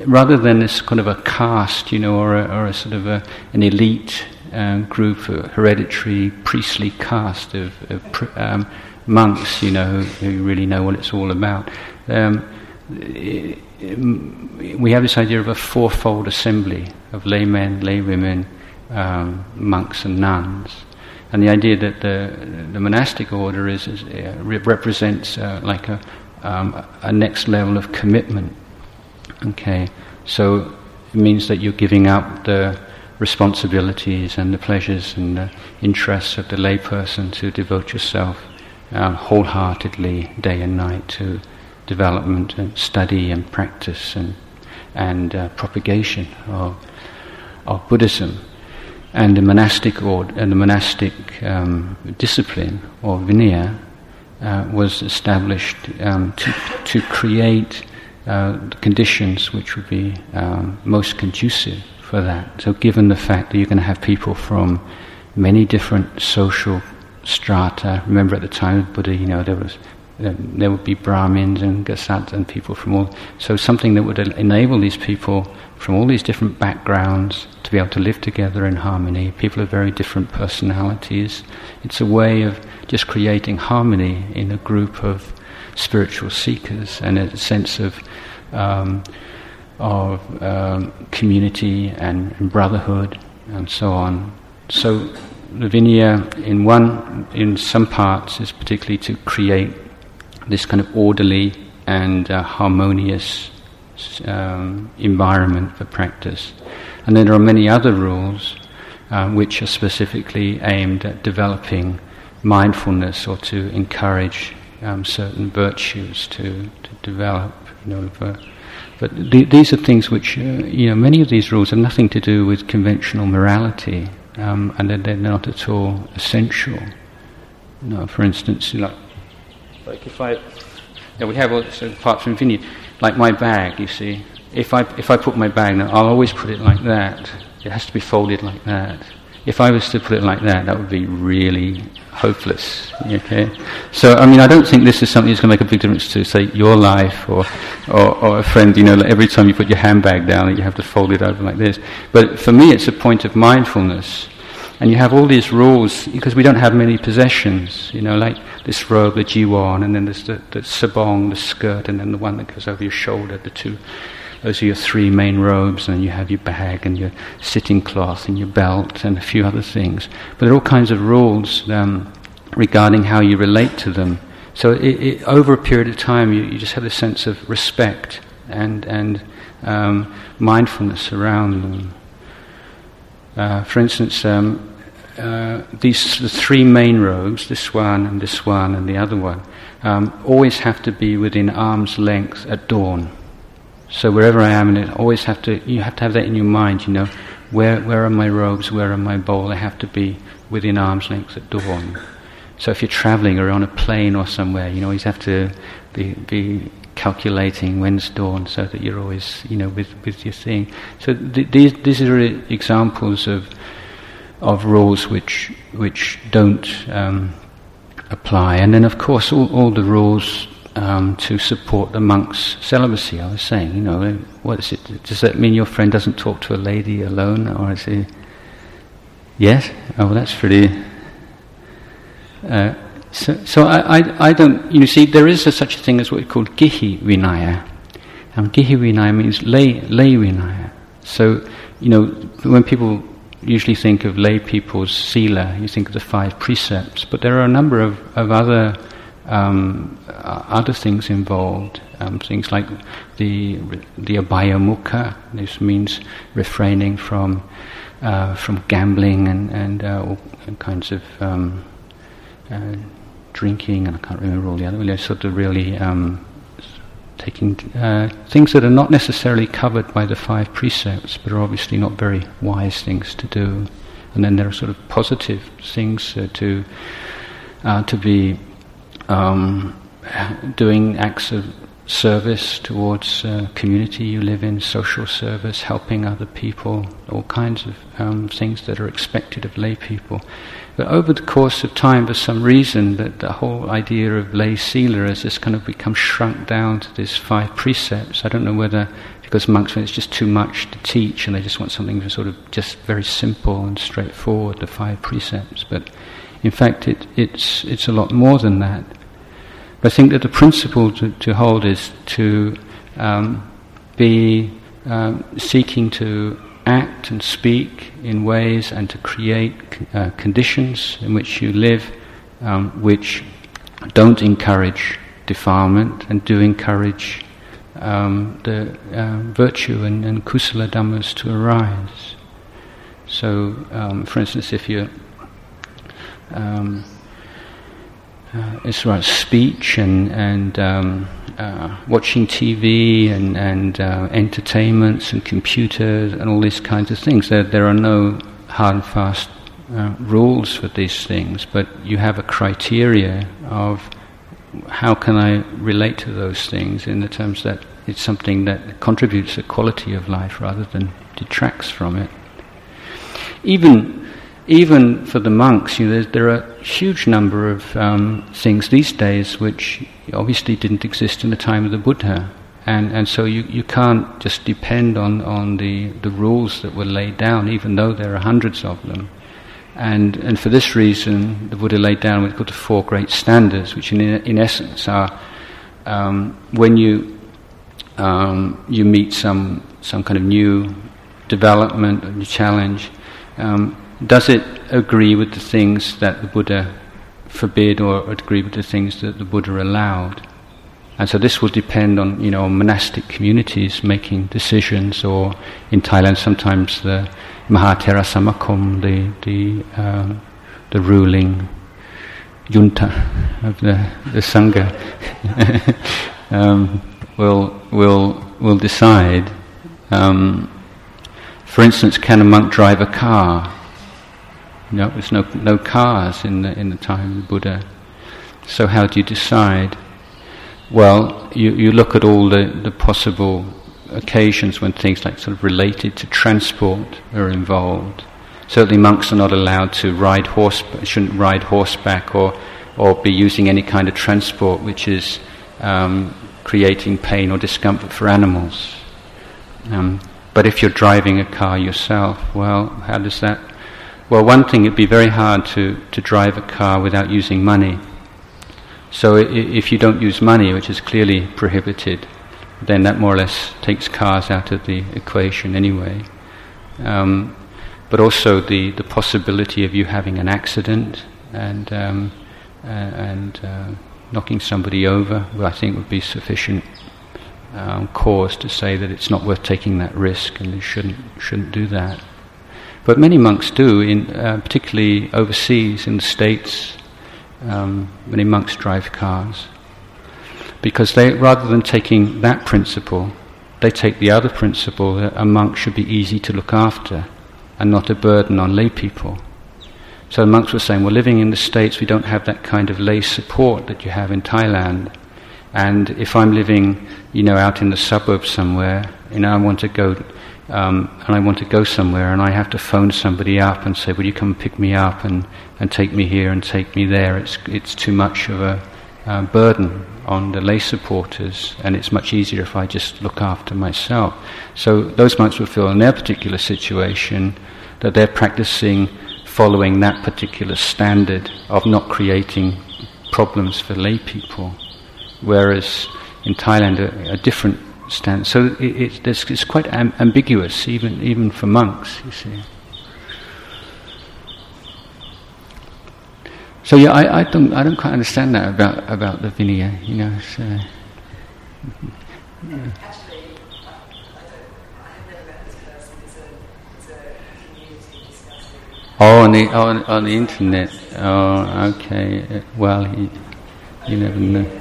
rather than this kind of a caste, you know, or a, or a sort of a, an elite um, group, a hereditary priestly caste of, of um, monks, you know, who, who, really know what it's all about. Um, we have this idea of a fourfold assembly of laymen, laywomen, um, monks, and nuns. And the idea that the, the monastic order is, is uh, represents uh, like a, um, a next level of commitment. Okay, so it means that you're giving up the responsibilities and the pleasures and the interests of the layperson to devote yourself uh, wholeheartedly, day and night, to development and study and practice and and uh, propagation of of Buddhism and the monastic order and the monastic um, discipline or vinaya uh, was established um, to, to create uh, conditions which would be um, most conducive for that. So, given the fact that you're going to have people from many different social strata, remember at the time of Buddha, you know, there was there would be Brahmins and Gasats and people from all. So something that would enable these people from all these different backgrounds to be able to live together in harmony. People of very different personalities. It's a way of just creating harmony in a group of spiritual seekers and a sense of um, of um, community and, and brotherhood and so on. So the Vinaya, in one, in some parts, is particularly to create this kind of orderly and uh, harmonious um, environment for practice. And then there are many other rules uh, which are specifically aimed at developing mindfulness or to encourage um, certain virtues to, to develop. You know, for, but th- these are things which, uh, you know, many of these rules have nothing to do with conventional morality, um, and they're, they're, not at all essential. You know, for instance, like like if I, yeah, we have all this apart from Vinaya, like my bag, you see. If I if I put my bag, now, I'll always put it like that. It has to be folded like that. If I was to put it like that, that would be really hopeless. Okay, so I mean, I don't think this is something that's going to make a big difference to say your life or, or, or a friend. You know, like every time you put your handbag down, you have to fold it over like this. But for me, it's a point of mindfulness and you have all these rules because we don't have many possessions, you know, like this robe, the jiwon, and then there's the, the sabong, the skirt, and then the one that goes over your shoulder, the two. Those are your three main robes, and you have your bag and your sitting cloth and your belt and a few other things. But there are all kinds of rules um, regarding how you relate to them. So it, it, over a period of time, you, you, just have a sense of respect and, and um, mindfulness around them. Uh, for instance, um, uh, these the three main robes, this one and this one and the other one, um, always have to be within arm's length at dawn. So wherever I am, and it always have to you have to have that in your mind. You know, where where are my robes? Where are my bowl? They have to be within arm's length at dawn. So if you're traveling or on a plane or somewhere, you always have to be, be calculating when's dawn so that you're always, you know, with, with your thing. So th- these, these are examples of of rules which which don't um, apply. And then, of course, all, all the rules um, to support the monk's celibacy. I was saying, you know, what is it? Does that mean your friend doesn't talk to a lady alone, or is he? Yes. Oh, well, that's pretty. Uh, so, so I, I, I, don't. You see, there is a, such a thing as what we call gihi vinaya. And gihi vinaya means lay lay vinaya. So, you know, when people usually think of lay people's sila, you think of the five precepts, but there are a number of, of other um, uh, other things involved. Um, things like the the apayamukha. This means refraining from uh, from gambling and and uh, all kinds of um, uh, drinking, and I can't remember all the other. Sort of really um, taking uh, things that are not necessarily covered by the five precepts, but are obviously not very wise things to do. And then there are sort of positive things uh, to uh, to be um, doing acts of service towards uh, community you live in, social service, helping other people, all kinds of um, things that are expected of lay people. But over the course of time, for some reason, that the whole idea of lay sila has just kind of become shrunk down to these five precepts. I don't know whether because monks it's just too much to teach and they just want something sort of just very simple and straightforward, the five precepts. But in fact, it, it's it's a lot more than that. But I think that the principle to, to hold is to um, be um, seeking to act and speak in ways and to create uh, conditions in which you live um, which don't encourage defilement and do encourage um, the uh, virtue and, and kusala dhammas to arise. So, um, for instance, if you're um, uh, as far speech and, and um, uh, watching TV and, and uh, entertainments and computers and all these kinds of things. There, there are no hard and fast uh, rules for these things, but you have a criteria of how can I relate to those things in the terms that it's something that contributes to quality of life rather than detracts from it. Even even for the monks, you know, there, are a huge number of um, things these days which obviously didn't exist in the time of the Buddha. And, and so you, you can't just depend on, on the, the rules that were laid down, even though there are hundreds of them. And, and for this reason, the Buddha laid down what's called the Four Great Standards, which in, in essence are um, when you, um, you meet some, some kind of new development, a new challenge, um, does it agree with the things that the Buddha forbid or agree with the things that the Buddha allowed? And so this will depend on, you know, monastic communities making decisions, or in Thailand sometimes the Mahathera Samakom, the the uh, the ruling junta of the the sangha, um, will will will decide. Um, for instance, can a monk drive a car? No, there's no, no cars in the, in the time of the Buddha. So how do you decide? Well, you, you look at all the, the possible occasions when things like sort of related to transport are involved. Certainly monks are not allowed to ride horse, shouldn't ride horseback or, or be using any kind of transport which is um, creating pain or discomfort for animals. Um, but if you're driving a car yourself, well, how does that well, one thing, it'd be very hard to, to drive a car without using money. So if you don't use money, which is clearly prohibited, then that more or less takes cars out of the equation anyway. Um, but also the, the possibility of you having an accident and, um, uh, and uh, knocking somebody over, well, I think would be sufficient um, cause to say that it's not worth taking that risk and you shouldn't, shouldn't do that. But many monks do, in, uh, particularly overseas in the States. Um, many monks drive cars because they, rather than taking that principle, they take the other principle that a monk should be easy to look after and not a burden on lay people. So the monks were saying, well, living in the States, we don't have that kind of lay support that you have in Thailand. And if I'm living, you know, out in the suburbs somewhere, you know, I want to go um, and I want to go somewhere, and I have to phone somebody up and say, "Will you come pick me up and, and take me here and take me there?" It's it's too much of a uh, burden on the lay supporters, and it's much easier if I just look after myself. So those monks would feel in their particular situation that they're practicing following that particular standard of not creating problems for lay people, whereas in Thailand a, a different stand. So it, it, it's quite am- ambiguous, even even for monks. You see. So yeah, I, I don't I don't quite understand that about about the Vinaya. You know. So, uh, Oh, on the oh, on the internet. Oh, okay. Well, you, you never know.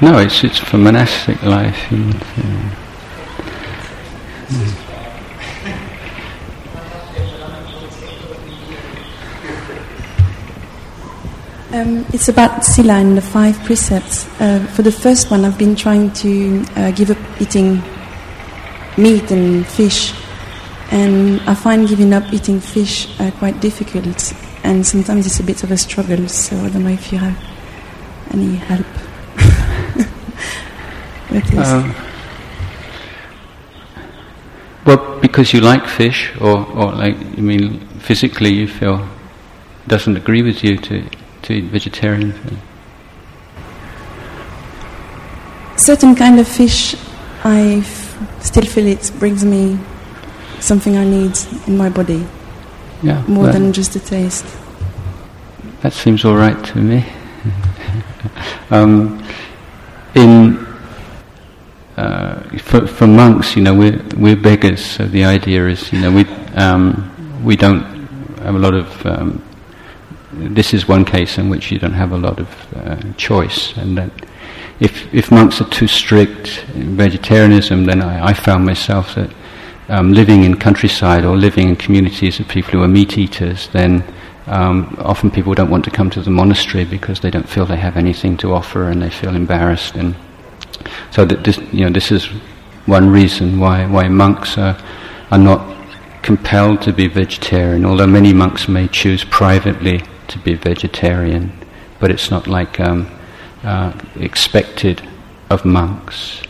No, it's it's for monastic life. Uh, Um, it's about Sila and the five precepts. Uh, for the first one, I've been trying to uh, give up eating meat and fish, and I find giving up eating fish uh, quite difficult, and sometimes it's a bit of a struggle. So I don't know if you have any help Um, well, because you like fish, or, or like, I mean, physically you feel doesn't agree with you to to eat vegetarian food. Certain kind of fish, I still feel it brings me something I need in my body Yeah, more that, than just the taste. that seems all right to me. um, in uh, for, for monks, you know, we're we're beggars, so the idea is, you know, we um, we don't have a lot of. Um, this is one case in which you don't have a lot of uh, choice, and that if if monks are too strict in vegetarianism, then I, I found myself that um, living in countryside or living in communities of people who are meat eaters, then um, often people don't want to come to the monastery because they don't feel they have anything to offer and they feel embarrassed. And so that this, you know, this is one reason why why monks are are not compelled to be vegetarian. Although many monks may choose privately to be vegetarian, but it's not like um, uh, expected of monks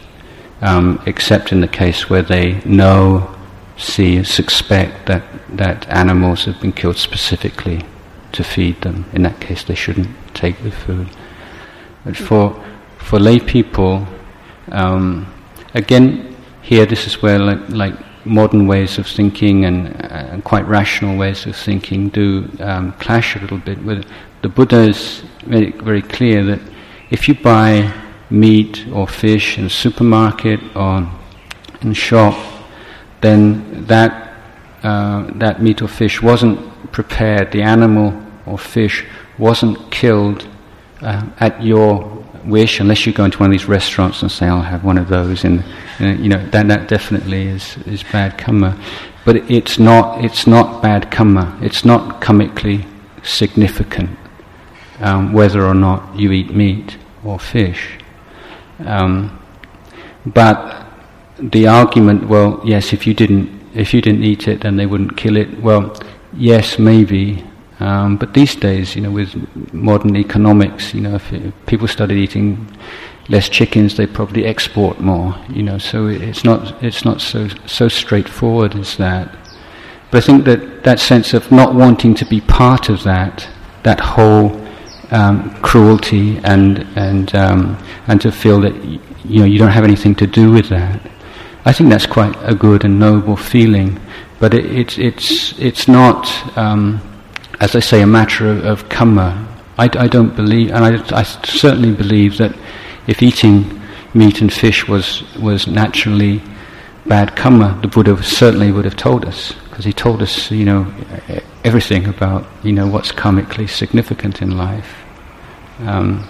um, except in the case where they know, see, suspect that, that animals have been killed specifically to feed them. In that case, they shouldn't take the food. But for, for lay people, um, again, here this is where like, like modern ways of thinking and, uh, quite rational ways of thinking do um, clash a little bit. With the Buddha is very, very clear that if you buy meat or fish in a supermarket or in a shop, then that uh, that meat or fish wasn't prepared. The animal or fish wasn't killed uh, at your wish, unless you go into one of these restaurants and say, "I'll have one of those," and uh, you know that that definitely is is bad karma. But it's not it's not bad karma. It's not karmically significant um, whether or not you eat meat or fish. Um, but the argument, well, yes, if you didn't if you didn't eat it, then they wouldn't kill it. Well, yes, maybe. Um, but these days, you know, with modern economics, you know, if, people started eating less chickens, they probably export more. You know, so it's not it's not so so straightforward as that. But I think that that sense of not wanting to be part of that, that whole um, cruelty and and um, and to feel that you know you don't have anything to do with that. I think that's quite a good and noble feeling, but it, it's it's it's not, um, as I say, a matter of, of karma. I, I don't believe, and I, I certainly believe that if eating meat and fish was was naturally bad karma, the Buddha certainly would have told us, because he told us, you know, everything about, you know, what's karmically significant in life. Um,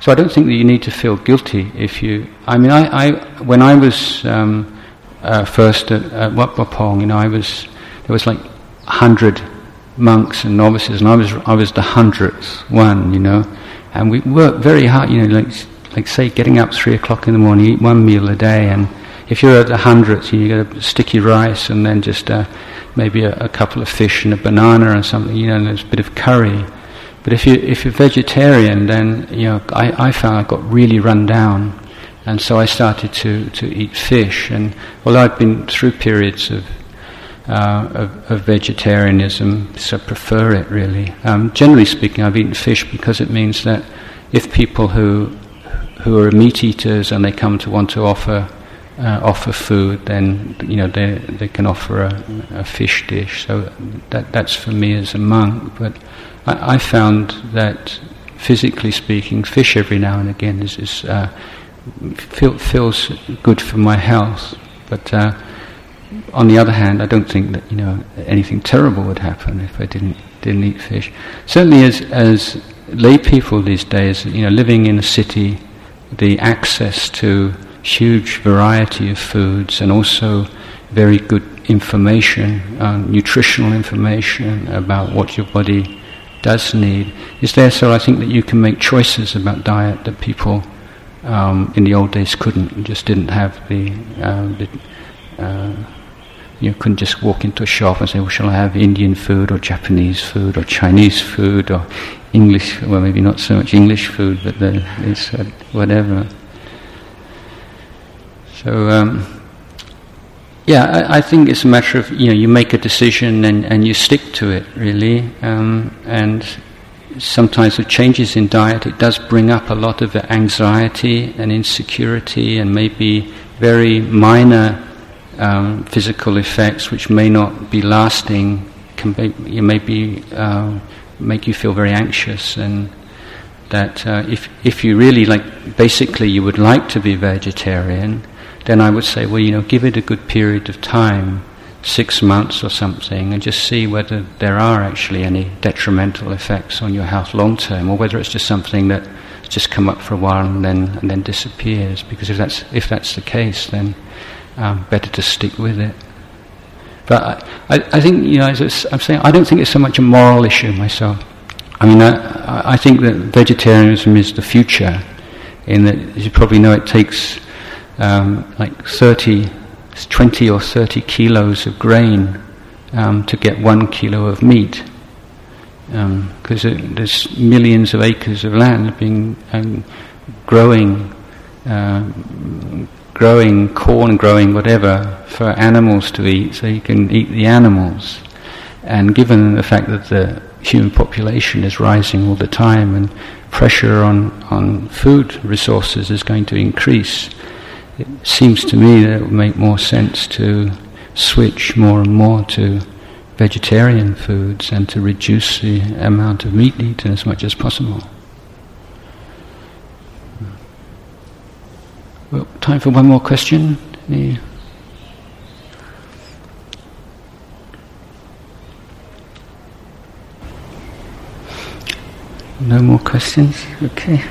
so I don't think that you need to feel guilty if you. I mean, I, I when I was um, uh, first at, at Wat Pah Pong, you know, I was there was like hundred monks and novices, and I was I was the hundredth one, you know, and we worked very hard, you know, like like say getting up three o'clock in the morning, eat one meal a day, and if you're at the hundredth, you get a sticky rice and then just uh, maybe a, a couple of fish and a banana or something, you know, and there's a bit of curry. But if you if you're vegetarian, then you know I, I found I got really run down, and so I started to, to eat fish. And although I've been through periods of uh, of, of vegetarianism, so prefer it really. Um, generally speaking, I've eaten fish because it means that if people who who are meat eaters and they come to want to offer uh, offer food, then you know they they can offer a, a fish dish. So that that's for me as a monk. But I, I found that physically speaking, fish every now and again is, is uh, feel, feels good for my health. But uh, on the other hand, I don't think that you know anything terrible would happen if I didn't didn't eat fish. Certainly, as as lay people these days, you know, living in a city, the access to huge variety of foods and also very good information, uh, nutritional information about what your body does need is there. So I think that you can make choices about diet that people um, in the old days couldn't, just didn't have the, uh, the uh, you couldn't just walk into a shop and say, well, shall I have Indian food or Japanese food or Chinese food or English, well, maybe not so much English food, but the, it's uh, whatever. So, um, yeah, I, I, think it's a matter of, you know, you make a decision and, and you stick to it, really. Um, and sometimes with changes in diet, it does bring up a lot of anxiety and insecurity and maybe very minor um, physical effects which may not be lasting, can be, you may be, uh, make you feel very anxious and that uh, if, if you really like, basically you would like to be vegetarian, then I would say, well, you know, give it a good period of time, six months or something, and just see whether there are actually any detrimental effects on your health long term, or whether it's just something that just come up for a while and then and then disappears. Because if that's if that's the case, then um, better to stick with it. But I, I, I think, you know, as I'm saying, I don't think it's so much a moral issue myself. I mean, I, I think that vegetarianism is the future, in that, as you probably know, it takes um, like 30, 20 or 30 kilos of grain um, to get one kilo of meat. Because um, there's millions of acres of land being um, growing uh, growing corn, growing whatever for animals to eat, so you can eat the animals. And given the fact that the human population is rising all the time and pressure on, on food resources is going to increase, it seems to me that it would make more sense to switch more and more to vegetarian foods and to reduce the amount of meat eaten as much as possible. Well, time for one more question. Any? No more questions? Okay.